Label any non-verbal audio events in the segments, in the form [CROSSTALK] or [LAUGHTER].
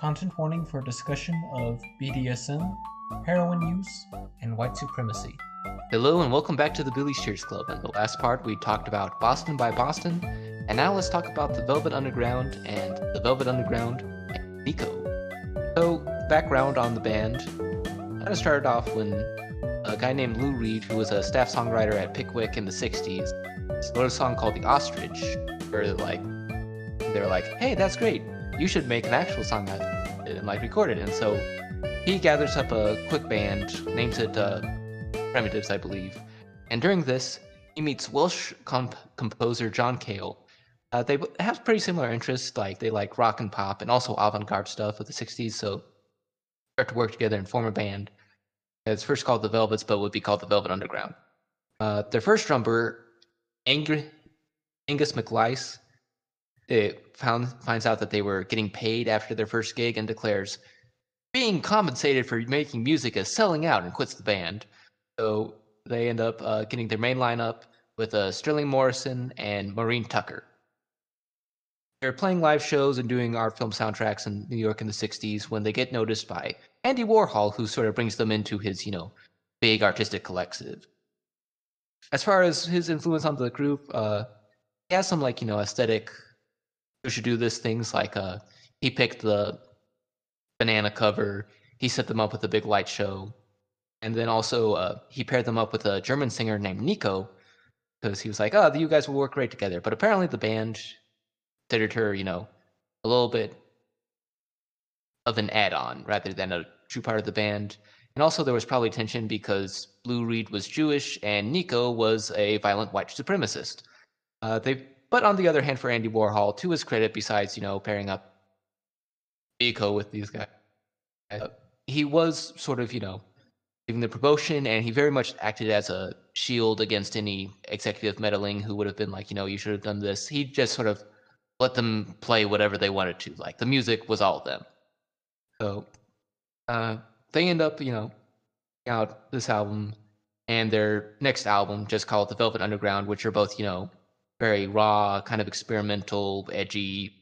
Content warning for discussion of BDSM, heroin use, and white supremacy. Hello and welcome back to the Billy Shears Club. In the last part, we talked about Boston by Boston, and now let's talk about the Velvet Underground and the Velvet Underground and Nico. So, background on the band kind of started off when a guy named Lou Reed, who was a staff songwriter at Pickwick in the 60s, wrote a song called The Ostrich, where like they were like, hey, that's great. You should make an actual song out and like record it. And so he gathers up a quick band, names it uh, Primitives, I believe. And during this, he meets Welsh comp- composer John Cale. Uh, they have pretty similar interests, like they like rock and pop and also avant-garde stuff of the 60s. So start to work together and form a band. It's first called the Velvets, but would be called the Velvet Underground. Uh, their first drummer, Ang- Angus MacLise, it found finds out that they were getting paid after their first gig and declares being compensated for making music is selling out and quits the band. So they end up uh, getting their main lineup with uh, Sterling Morrison and Maureen Tucker. They're playing live shows and doing art film soundtracks in New York in the 60s when they get noticed by Andy Warhol, who sort of brings them into his, you know, big artistic collective. As far as his influence on the group, uh, he has some like, you know, aesthetic should do this things like uh he picked the banana cover he set them up with a big light show and then also uh, he paired them up with a german singer named nico because he was like oh you guys will work great together. But apparently the band considered her you know a little bit of an add-on rather than a true part of the band. And also there was probably tension because Lou Reed was jewish and nico was a violent white supremacist. Uh, they but on the other hand, for Andy Warhol, to his credit, besides you know pairing up Nico with these guys, uh, he was sort of you know giving the promotion, and he very much acted as a shield against any executive meddling who would have been like, you know, you should have done this. He just sort of let them play whatever they wanted to. Like the music was all them. So uh, they end up, you know, out this album and their next album, just called The Velvet Underground, which are both, you know, very raw, kind of experimental, edgy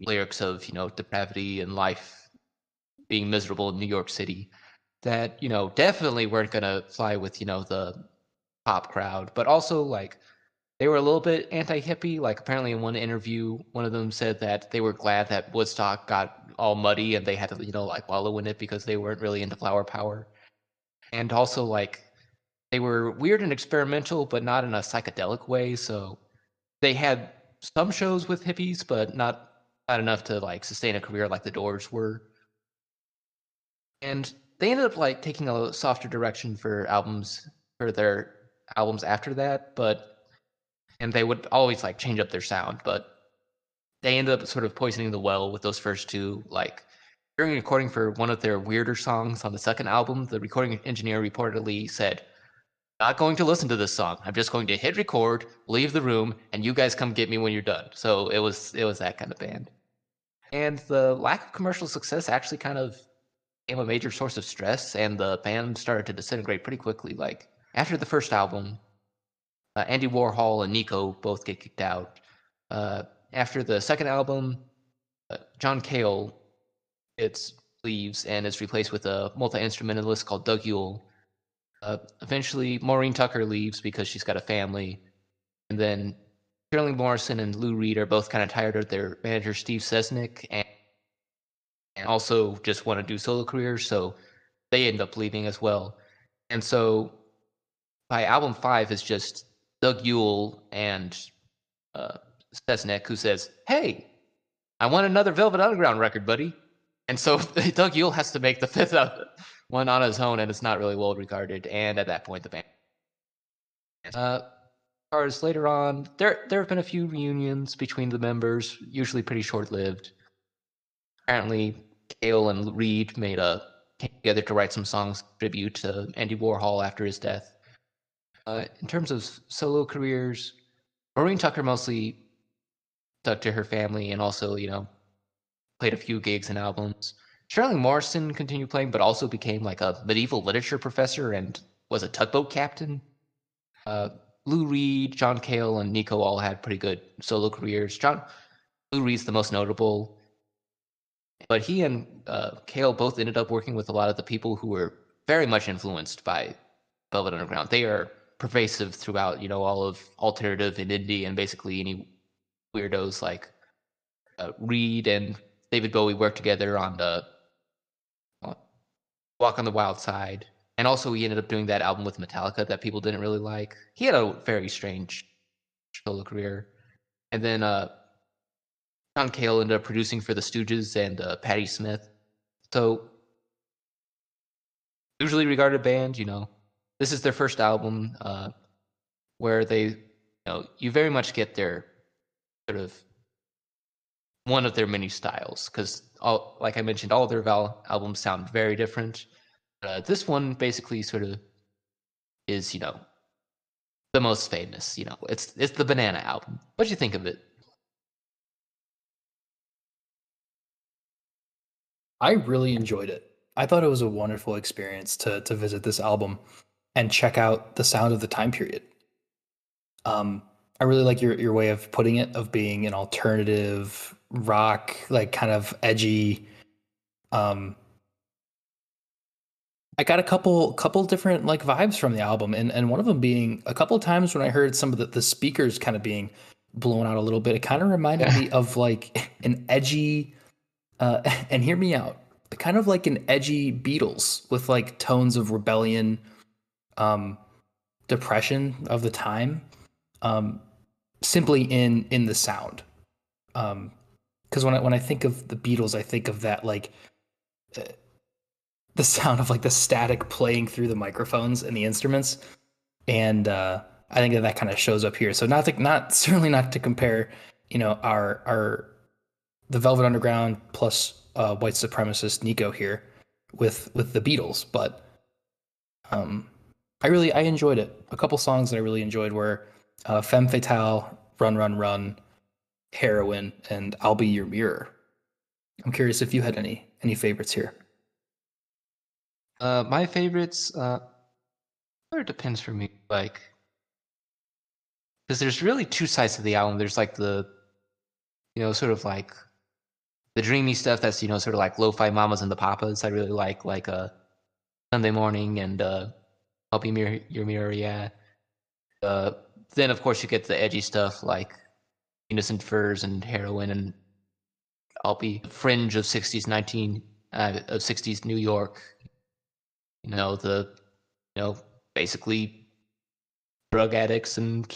lyrics of you know depravity and life being miserable in New York City that you know definitely weren't gonna fly with you know the pop crowd, but also like they were a little bit anti-hippie. Like apparently in one interview, one of them said that they were glad that Woodstock got all muddy and they had to you know like wallow in it because they weren't really into flower power, and also like they were weird and experimental, but not in a psychedelic way. So they had some shows with hippies, but not not enough to like sustain a career like the Doors were. And they ended up like taking a softer direction for albums for their albums after that, but and they would always like change up their sound, but they ended up sort of poisoning the well with those first two. Like during recording for one of their weirder songs on the second album, the recording engineer reportedly said, not going to listen to this song. I'm just going to hit record, leave the room, and you guys come get me when you're done. So it was it was that kind of band. And the lack of commercial success actually kind of became a major source of stress, and the band started to disintegrate pretty quickly. Like after the first album, uh, Andy Warhol and Nico both get kicked out. Uh, after the second album, uh, John Cale gets leaves and is replaced with a multi instrumentalist called Doug Yule uh, eventually, Maureen Tucker leaves because she's got a family, and then Sterling Morrison and Lou Reed are both kind of tired of their manager Steve Sesnick, and, and also just want to do solo careers, so they end up leaving as well. And so, by album five is just Doug Yule and uh, Sesnick, who says, "Hey, I want another Velvet Underground record, buddy." And so [LAUGHS] Doug Yule has to make the fifth [LAUGHS] one on his own, and it's not really well regarded. And at that point, the band. Uh, as later on, there there have been a few reunions between the members, usually pretty short lived. Apparently, Cale and Reed made a came together to write some songs tribute to Andy Warhol after his death. Uh, in terms of solo careers, Maureen Tucker mostly stuck to her family and also, you know, played a few gigs and albums. Sterling Morrison continued playing, but also became like a medieval literature professor and was a tugboat captain. Uh, Lou Reed, John Cale, and Nico all had pretty good solo careers. John Lou Reed's the most notable. but he and uh, Cale both ended up working with a lot of the people who were very much influenced by Velvet Underground. They are pervasive throughout, you know, all of alternative and indie and basically any weirdos like uh, Reed and David Bowie worked together on the Walk on the Wild Side. And also, he ended up doing that album with Metallica that people didn't really like. He had a very strange solo career. And then uh, John Cale ended up producing for the Stooges and uh, Patti Smith. So, usually regarded band, you know, this is their first album uh, where they, you know, you very much get their sort of one of their many styles because all, like I mentioned, all their Val albums sound very different. Uh, this one basically sort of is, you know, the most famous. You know, it's it's the Banana album. What do you think of it? I really enjoyed it. I thought it was a wonderful experience to to visit this album and check out the sound of the time period. Um, I really like your your way of putting it, of being an alternative rock, like kind of edgy. Um, I got a couple couple different like vibes from the album, and and one of them being a couple of times when I heard some of the, the speakers kind of being blown out a little bit, it kind of reminded me of like [LAUGHS] an edgy uh, [LAUGHS] and hear me out. Kind of like an edgy Beatles with like tones of rebellion, um, depression of the time, um, simply in in the sound. Um, because when I when I think of the Beatles, I think of that like uh, the sound of like the static playing through the microphones and the instruments, and uh, I think that that kind of shows up here. So not to, not [LAUGHS] certainly not to compare, you know, our our the Velvet Underground plus uh, white supremacist Nico here with with the Beatles, but um, I really I enjoyed it. A couple songs that I really enjoyed were uh, "Femme Fatale," "Run Run Run," "Heroin," and "I'll Be Your Mirror." I'm curious if you had any any favorites here. Uh, my favorites, uh, it depends for me. Like, because there's really two sides to the album. There's like the, you know, sort of like the dreamy stuff that's you know sort of like lo-fi mamas and the papas i really like like uh sunday morning and uh i'll be mirror your mirror yeah uh then of course you get the edgy stuff like innocent furs and heroin and i'll be fringe of 60s 19 uh, of 60s new york you know the you know basically drug addicts and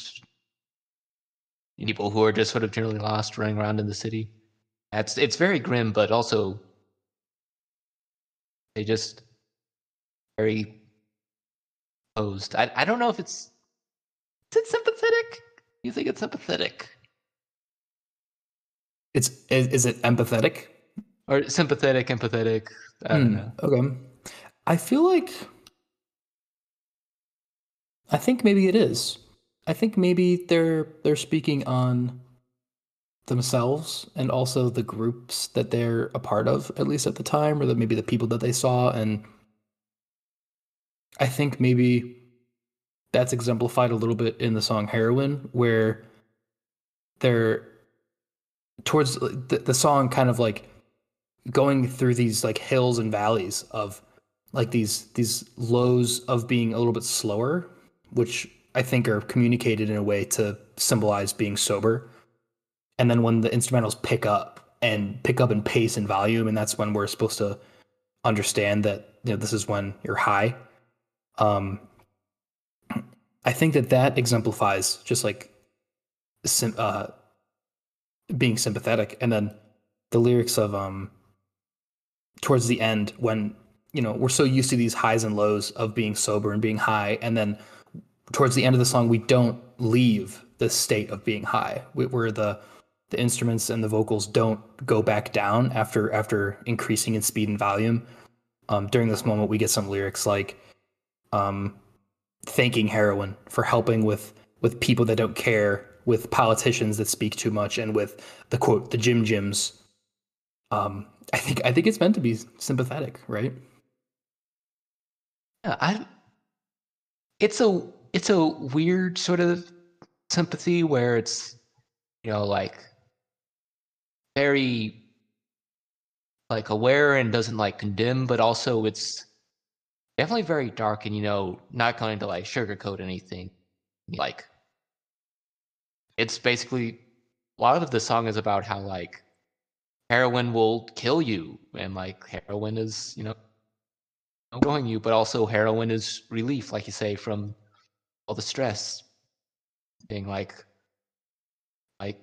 people who are just sort of generally lost running around in the city it's it's very grim, but also they just very posed. I I don't know if it's is it sympathetic. You think it's sympathetic? It's is, is it empathetic or sympathetic? Empathetic. I don't Hmm, know. Okay, I feel like I think maybe it is. I think maybe they're they're speaking on themselves and also the groups that they're a part of, at least at the time, or that maybe the people that they saw. And I think maybe that's exemplified a little bit in the song Heroin, where they're towards the, the song kind of like going through these like hills and valleys of like these these lows of being a little bit slower, which I think are communicated in a way to symbolize being sober. And then when the instrumentals pick up and pick up in pace and volume and that's when we're supposed to understand that you know this is when you're high. Um i think that that exemplifies just like uh being sympathetic. And then the lyrics of um towards the end when you know we're so used to these highs and lows of being sober and being high. And then towards the end of the song we don't leave the state of being high. We, we're the the instruments and the vocals don't go back down after after increasing in speed and volume. Um, during this moment, we get some lyrics like um, thanking heroin for helping with with people that don't care, with politicians that speak too much, and with the quote the Jim Jims. Um, I think I think it's meant to be sympathetic, right? Yeah, I. It's a it's a weird sort of sympathy where it's you know like very like aware and doesn't like condemn, but also it's definitely very dark and you know not going to like sugarcoat anything. Like it's basically a lot of the song is about how like heroin will kill you and like heroin is you know killing you, but also heroin is relief, like you say, from all the stress. Being like, like,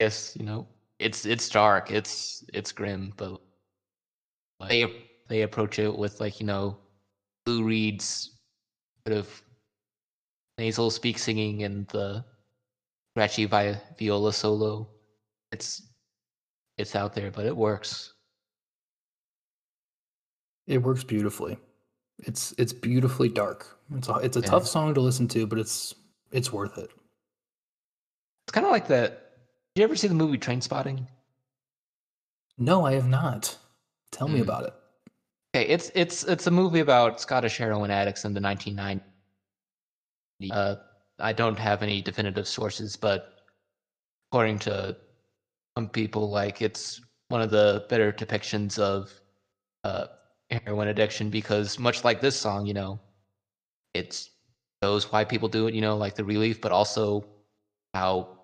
yes, you know, it's it's dark, it's it's grim, but like, they they approach it with like you know, Lou Reed's sort of nasal speak singing and the scratchy via viola solo. It's it's out there, but it works. It works beautifully. It's it's beautifully dark. It's a it's a Yeah. tough song to listen to, but it's it's worth it. It's kind of like that. Did you ever see the movie Trainspotting? No, I have not. Tell me Mm. about it. Okay, it's it's it's a movie about Scottish heroin addicts in the 1990s. Uh, I don't have any definitive sources, but according to some people, like it's one of the better depictions of uh, heroin addiction because much like this song, you know, it shows why people do it. You know, like the relief, but also how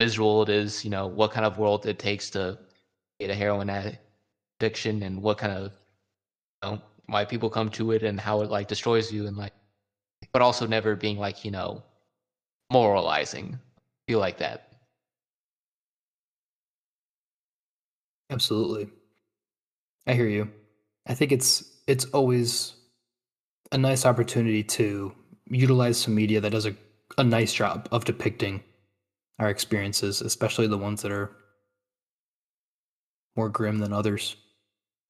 miserable it is. You know, what kind of world it takes to get a heroin addiction and what kind of you know why people come to it and how it like destroys you and like but also never being like you know moralizing feel like that Absolutely. I hear you. I think it's it's always a nice opportunity to utilize some media that does a, a nice job of depicting our experiences, especially the ones that are more grim than others.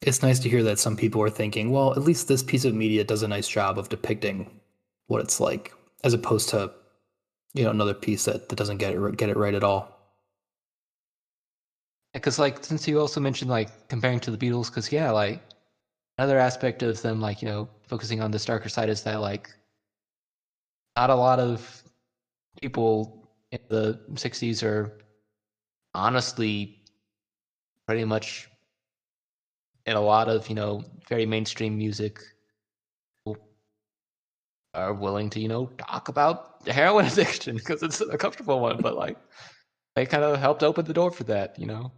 It's nice to hear that some people are thinking, well, at least this piece of media does a nice job of depicting what it's like, as opposed to, you know, another piece that, that doesn't get it get it right at all. because like since you also mentioned like comparing to the beatles because yeah like another aspect of them like you know focusing on this darker side is that like not a lot of people in the 60s are honestly pretty much in a lot of you know very mainstream music are willing to you know talk about heroin [LAUGHS] addiction because it's a comfortable one but like they kind of helped open the door for that you know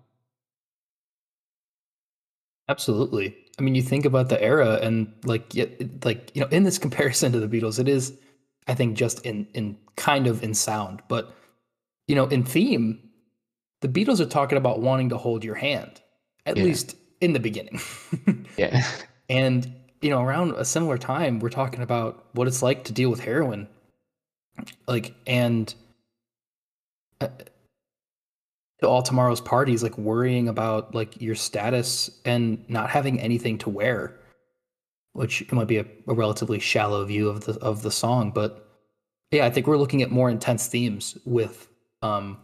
Absolutely. I mean, you think about the era and like, yeah, like you know, in this [LAUGHS] comparison to the Beatles, it is, I think, just in in kind of in sound, but you know, in theme, the Beatles are talking about wanting to hold your hand, at Yeah. least in the beginning. [LAUGHS] yeah and you know, around a similar time, we're talking about what it's like to deal with heroin, like and. uh, all tomorrow's parties like worrying about like your status and not having anything to wear which might be a, a relatively shallow view of the of the song but yeah i think we're looking at more intense themes with um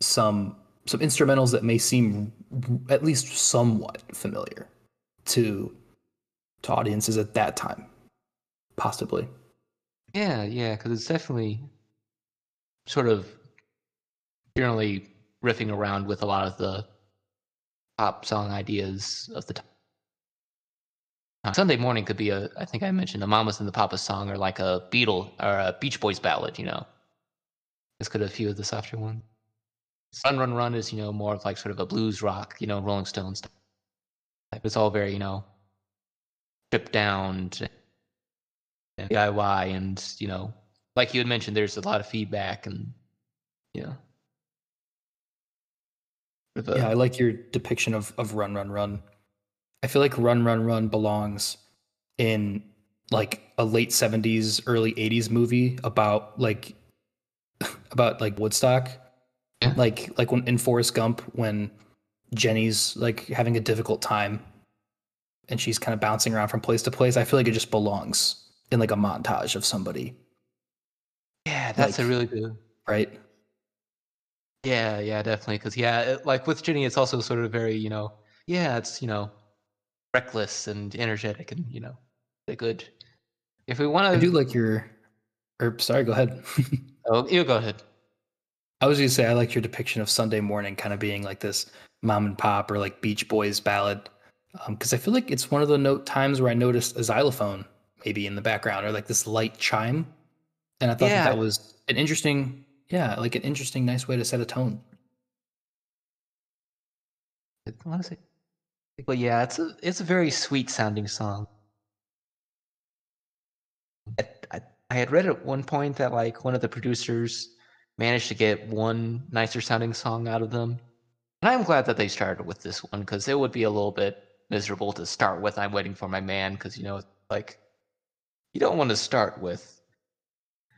some some instrumentals that may seem at least somewhat familiar to to audiences at that time possibly Yeah, yeah, because it's definitely sort of generally riffing around with a lot of the pop song ideas of the time. Sunday morning could be a, I think I mentioned a Mamas and the Papas song or like a Beatle or a Beach Boys ballad, you know. This could a few of the softer ones. Run Run Run is, you know, more of like sort of a blues rock, you know, Rolling Stones. type. It's all very, you know, stripped down and DIY and you know, like you had mentioned, there's a lot of feedback and you know. of a- uh, Yeah, I like your depiction of of Run Run Run. I feel like Run Run Run belongs in like a late 70s early 80s movie about like [LAUGHS] about like Woodstock. Yeah. Like like when in Forrest Gump when Jenny's like having a difficult time and she's kind of bouncing around from place to place. I feel like it just belongs in like a montage of somebody, yeah, that's a really good. right? Yeah, yeah, definitely. Because yeah, it, like with Jenny, it's also sort of very you know, yeah, it's you know, reckless and energetic and you know, a good. If we want I to, do like your or sorry, go ahead. [LAUGHS] oh, you go ahead. I was gonna say I like your depiction of Sunday morning kind of being like this mom and pop or like Beach Boys ballad. Um, because I feel like it's one of the note times where I noticed a xylophone maybe in the background or like this light chime, and I thought Yeah. that, that was an interesting, yeah, like an interesting, nice way to set a tone. I want to say, but yeah, it's a it's a very sweet sounding song. I, I, I had read at one point that like one of the producers managed to get one nicer sounding song out of them, and I'm glad that they started with this one because it would be a little bit miserable to start with. I'm waiting for my man because you know like you don't want to start with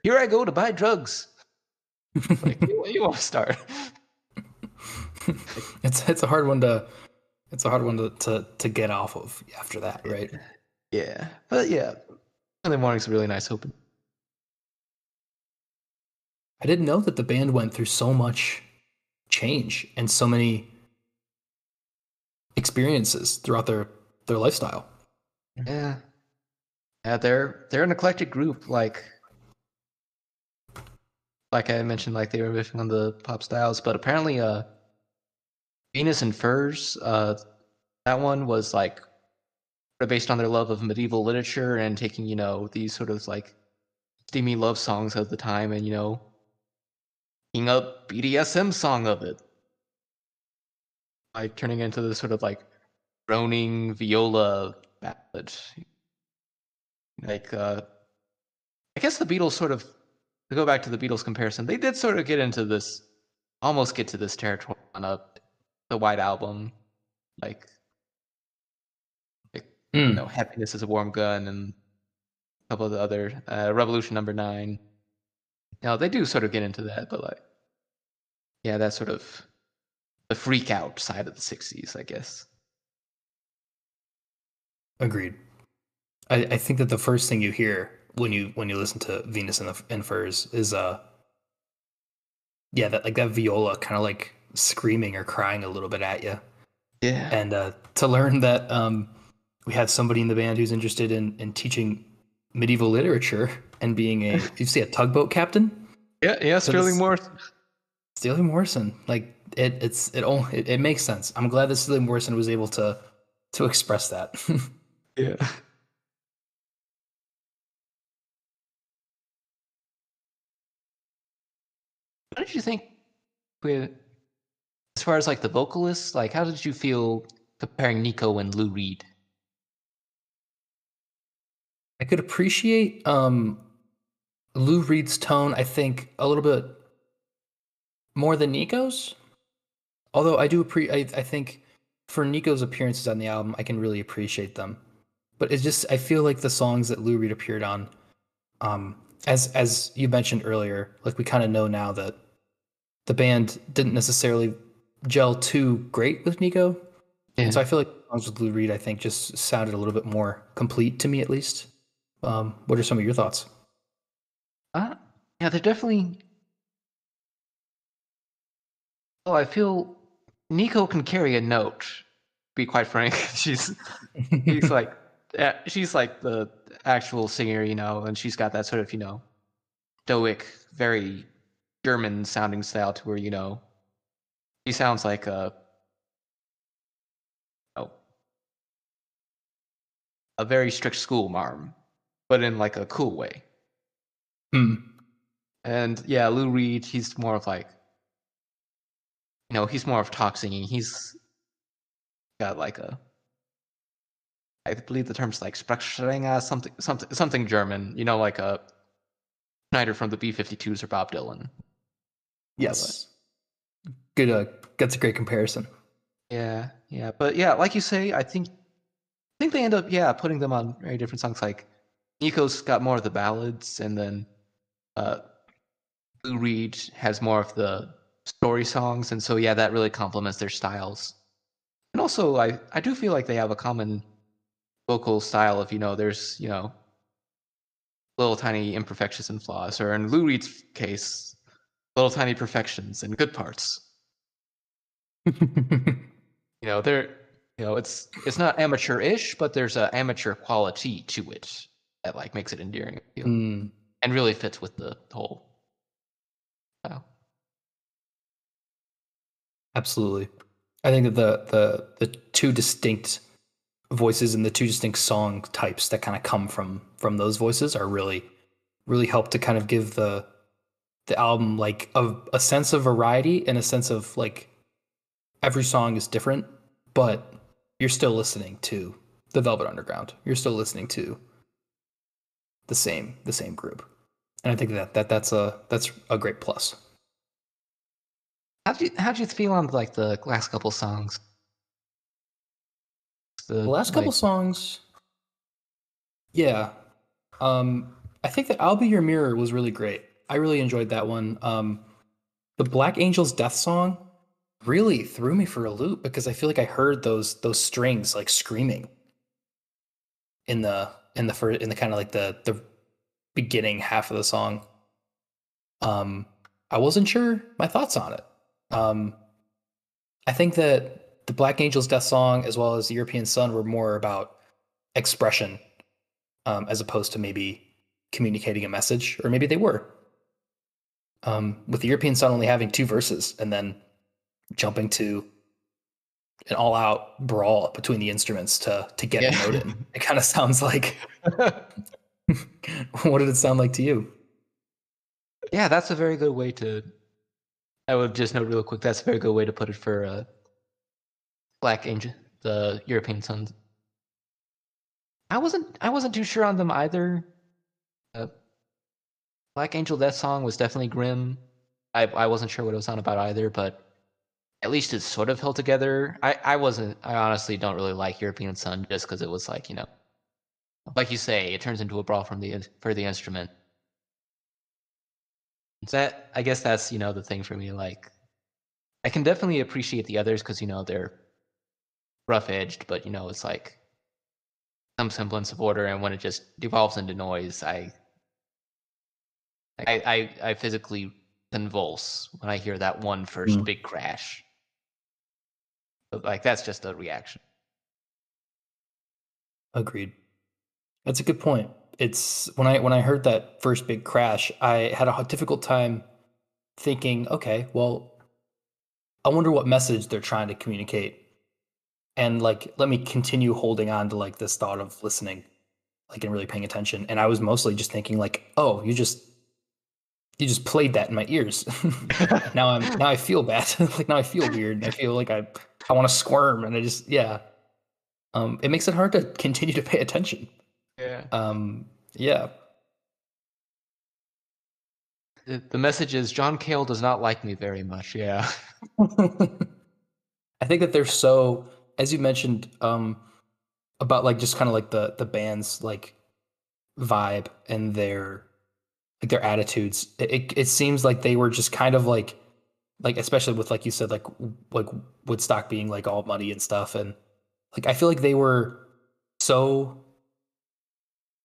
here I go to buy drugs. Like you, you want to start. [LAUGHS] it's it's a hard one to it's a hard one to, to to get off of after that, right? Yeah, but yeah, Sunday morning's a really nice open. I didn't know that the band went through so much change and so many experiences throughout their their lifestyle. Yeah. Yeah, they're they're an eclectic group. Like like I mentioned, like they were riffing on the pop styles, but apparently uh Venus and Furs, uh that one was like based on their love of medieval literature and taking, you know, these sort of like steamy love songs of the time and, you know, making a BDSM song of it. Like turning into this sort of like droning viola ballad. Like uh I guess the Beatles sort of to go back to the Beatles comparison, they did sort of get into this almost get to this territory on a the White Album. Like Mm. you know, Happiness is a Warm Gun and a couple of the other uh, Revolution number nine. Now they do sort of get into that, but like yeah, that's sort of the freak out side of the sixties, I guess. Agreed. I, I think that the first thing you hear when you when you listen to Venus and the and Furs is uh yeah that like that viola kind of like screaming or crying a little bit at you Yeah. and uh to learn that um we have somebody in the band who's interested in in teaching medieval literature and being a [LAUGHS] you see a tugboat captain Yeah, yeah, So Sterling Morrison. Sterling Morrison like it it's it all it, it makes sense I'm glad that Sterling Morrison was able to to express that [LAUGHS] Yeah. Did you think with as far as like the vocalists, like how did you feel comparing Nico and Lou Reed? I could appreciate um, Lou Reed's tone. I think a little bit more than Nico's. Although I do appre- I, I think for Nico's appearances on the album, I can really appreciate them. But it's just I feel like the songs that Lou Reed appeared on, um, as as you mentioned earlier, like we kind of know now that the band didn't necessarily gel too great with Nico. And so I feel like songs with Lou Reed, I think, just sounded a little bit more complete to me, at least. Um, what are some of your thoughts? Uh, yeah, they're definitely. Oh, I feel Nico can carry a note. to Be quite frank, [LAUGHS] she's she's [LAUGHS] like she's like the actual singer, you know, and she's got that sort of you know stoic, very German sounding style to where you know he sounds like a oh a very strict school marm, but in like a cool way. Hmm. And yeah, Lou Reed, he's more of like, you know, he's more of talk singing. He's got like a, I believe the term's like Sprechsänger, something, something, something German. You know, like a Schneider from the B52s or Bob Dylan. Yes. Good. Uh, that's a great comparison. Yeah, yeah, but yeah, like you say, I think, I think they end up yeah putting them on very different songs. Like Nico's got more of the ballads, and then uh, Lou Reed has more of the story songs, and so yeah, that really complements their styles. And also, I I do feel like they have a common vocal style of you know there's you know little tiny imperfections and flaws, or in Lou Reed's case, little tiny perfections and good parts [LAUGHS] you know they're you know it's it's not amateur-ish but there's a amateur quality to it that like makes it endearing I feel, Hmm. and really fits with the whole style. Absolutely. I think that the the the two distinct voices and the two distinct song types that kind of come from from those voices are really really help to kind of give the the album like a, a sense of variety and a sense of like every song is different but you're still listening to the velvet underground you're still listening to the same the same group and i think that, that that's a that's a great plus How do you how do you feel on like the last couple songs? The last couple like, songs, yeah. Um, I think that "I'll Be Your Mirror" was really great. I really enjoyed that one. Um, the Black Angels Death song really threw me for a loop because I feel like I heard those those strings like screaming in the in the first in the kind of like the the beginning half of the song. Um, I wasn't sure my thoughts on it. Um, I think that the Black Angels Death song as well as the European Sun were more about expression um, as opposed to maybe communicating a message, or maybe they were. Um, with the European Sun only having two verses and then jumping to an all-out brawl between the instruments to to get Yeah. a note in, it kind of sounds like. [LAUGHS] [LAUGHS] what did it sound like to you? yeah, that's a very good way to. I would just note real quick. That's a very good way to put it for uh, Black Angel, the European Suns. I wasn't. I wasn't too sure on them either. Black Angel Death song was definitely grim. I I wasn't sure what it was on about either, but at least it sort of held together. I I wasn't. I honestly don't really like European Sun just because it was like you know, like you say, it turns into a brawl from the for the instrument. That I guess that's you know the thing for me. Like, I can definitely appreciate the others because you know they're rough edged, but you know it's like some semblance of order. And when it just devolves into noise, I I I, I physically convulse when I hear that one first Mm. big crash. But like that's just a reaction. Agreed. That's a good point. It's when I when I heard that first big crash, I had a difficult time thinking, okay, well, I wonder what message they're trying to communicate. And like let me continue holding on to like this thought of listening, like and really paying attention. And I was mostly just thinking like, oh, you just you just played that in my ears. [LAUGHS] now I'm now I feel bad. [LAUGHS] like now I feel weird. I feel like I I want to squirm and I just yeah. Um it makes it hard to continue to pay attention. Yeah. Um, yeah, The, the message is John Cale does not like me very much. Yeah. [LAUGHS] I think that they're so, as you mentioned, um, about like just kind of like the the band's like vibe and their like their attitudes. It, it it seems like they were just kind of like like especially with like you said like like Woodstock being like all muddy and stuff and like I feel like they were so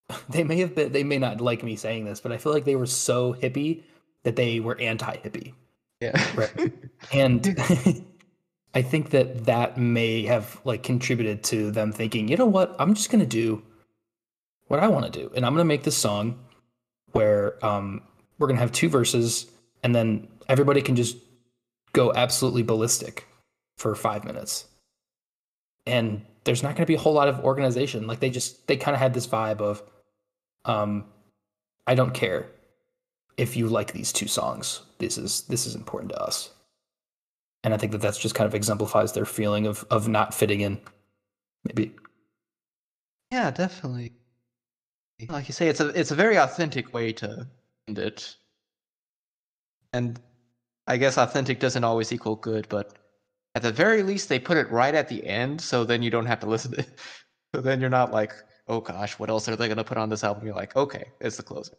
[LAUGHS] they may have been they may not like me saying this but I feel like they were so hippie that they were anti-hippie Yeah. Right. [LAUGHS] and [LAUGHS] I think that that may have like contributed to them thinking, you know what, I'm just gonna do what I want to do, and I'm gonna make this song where um, we're gonna have two verses, and then everybody can just go absolutely ballistic for five minutes, and there's not gonna be a whole lot of organization. Like they just they kind of had this vibe of, um, I don't care if you like these two songs. This is this is important to us and I think that that's just kind of exemplifies their feeling of of not fitting in. Maybe Yeah, definitely. Like you say, it's a it's a very authentic way to end it. And I guess authentic doesn't always equal good, but at the very least they put it right at the end, so then you don't have to listen to it. [LAUGHS] So then you're not like, oh gosh, what else are they gonna put on this album? You're like, okay, it's the closer.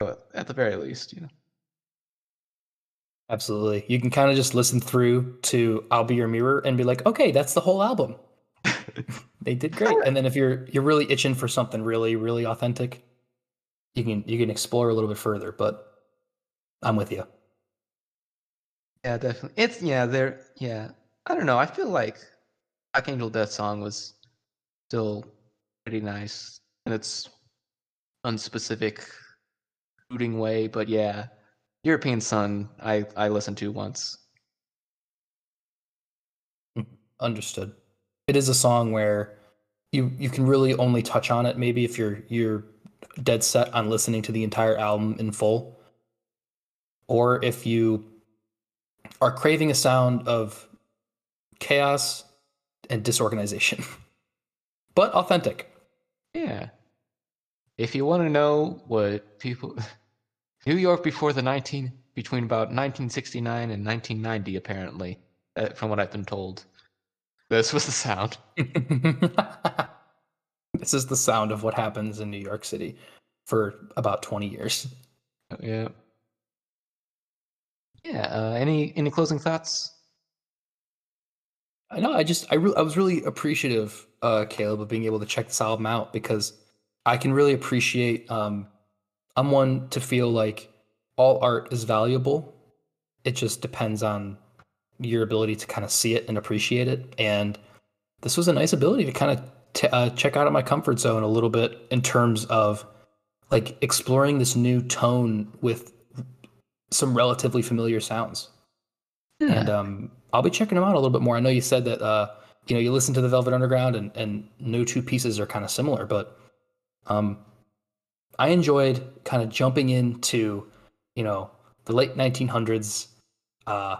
But at the very least, you know. absolutely. You can kind of just listen through to "I'll Be Your Mirror" and be like, okay, that's the whole album. They did great. And then if you're you're really itching for something really really authentic, you can you can explore a little bit further. But I'm with you. Yeah, definitely. It's yeah, there yeah. I don't know. I feel like Archangel Death song was still pretty nice in its unspecific rooting way, but yeah. European Sun I I listened to once. Mm, understood. It is a song where you you can really only touch on it maybe if you're you're dead set on listening to the entire album in full. Or if you are craving a sound of chaos and disorganization. [LAUGHS] but authentic. Yeah. If you want to know what people [LAUGHS] New York before the 19 between about 1969 and 1990 apparently, uh, from what I've been told. This was the sound. [LAUGHS] this is the sound of what happens in New York City for about 20 years. Oh, yeah. Yeah, uh, any any closing thoughts? I know. I just I re- I was really appreciative, uh, Caleb, of being able to check this album out because I can really appreciate. Um, I'm one to feel like all art is valuable. It just depends on your ability to kind of see it and appreciate it. And this was a nice ability to kind of t- uh, check out of my comfort zone a little bit in terms of like exploring this new tone with some relatively familiar sounds. Yeah. And um, I'll be checking them out a little bit more. I know you said that uh, you know you listen to the Velvet Underground and and no two pieces are kind of similar, but um, I enjoyed kind of jumping into you know the late 1900s uh,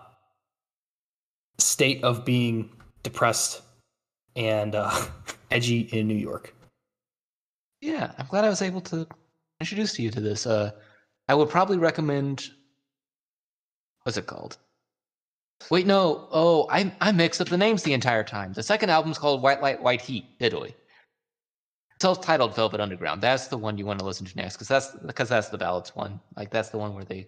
state of being depressed and uh, [LAUGHS] edgy in New York. Yeah, I'm glad I was able to introduce you to this. Uh, I would probably recommend. What's it called? Wait, no. Oh, I I mixed up the names the entire time. The second album's called White Light, White Heat. Diddly. Self-titled Velvet Underground. That's the one you want to listen to next, because that's because that's the ballads one. Like that's the one where they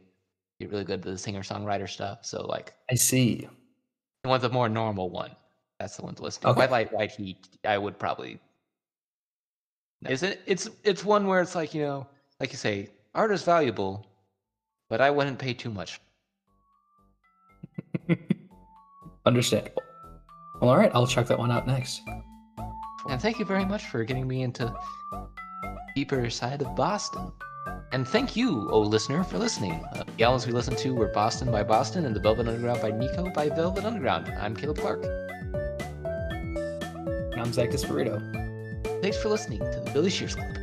get really good at the singer-songwriter stuff. So like, I see. You want the more normal one. That's the one to listen to. Okay. White Light, White Heat. I would probably. No. Is it? It's it's one where it's like you know, like you say, art is valuable, but I wouldn't pay too much [LAUGHS] Understandable. Well, all right, I'll check that one out next. And thank you very much for getting me into deeper side of Boston. And thank you, oh listener, for listening. Uh, the albums we listened to were Boston by Boston and The Velvet Underground by Nico by Velvet Underground. I'm Caleb Clark. And I'm Zach Dispirito. Thanks for listening to the Billy Shears Club.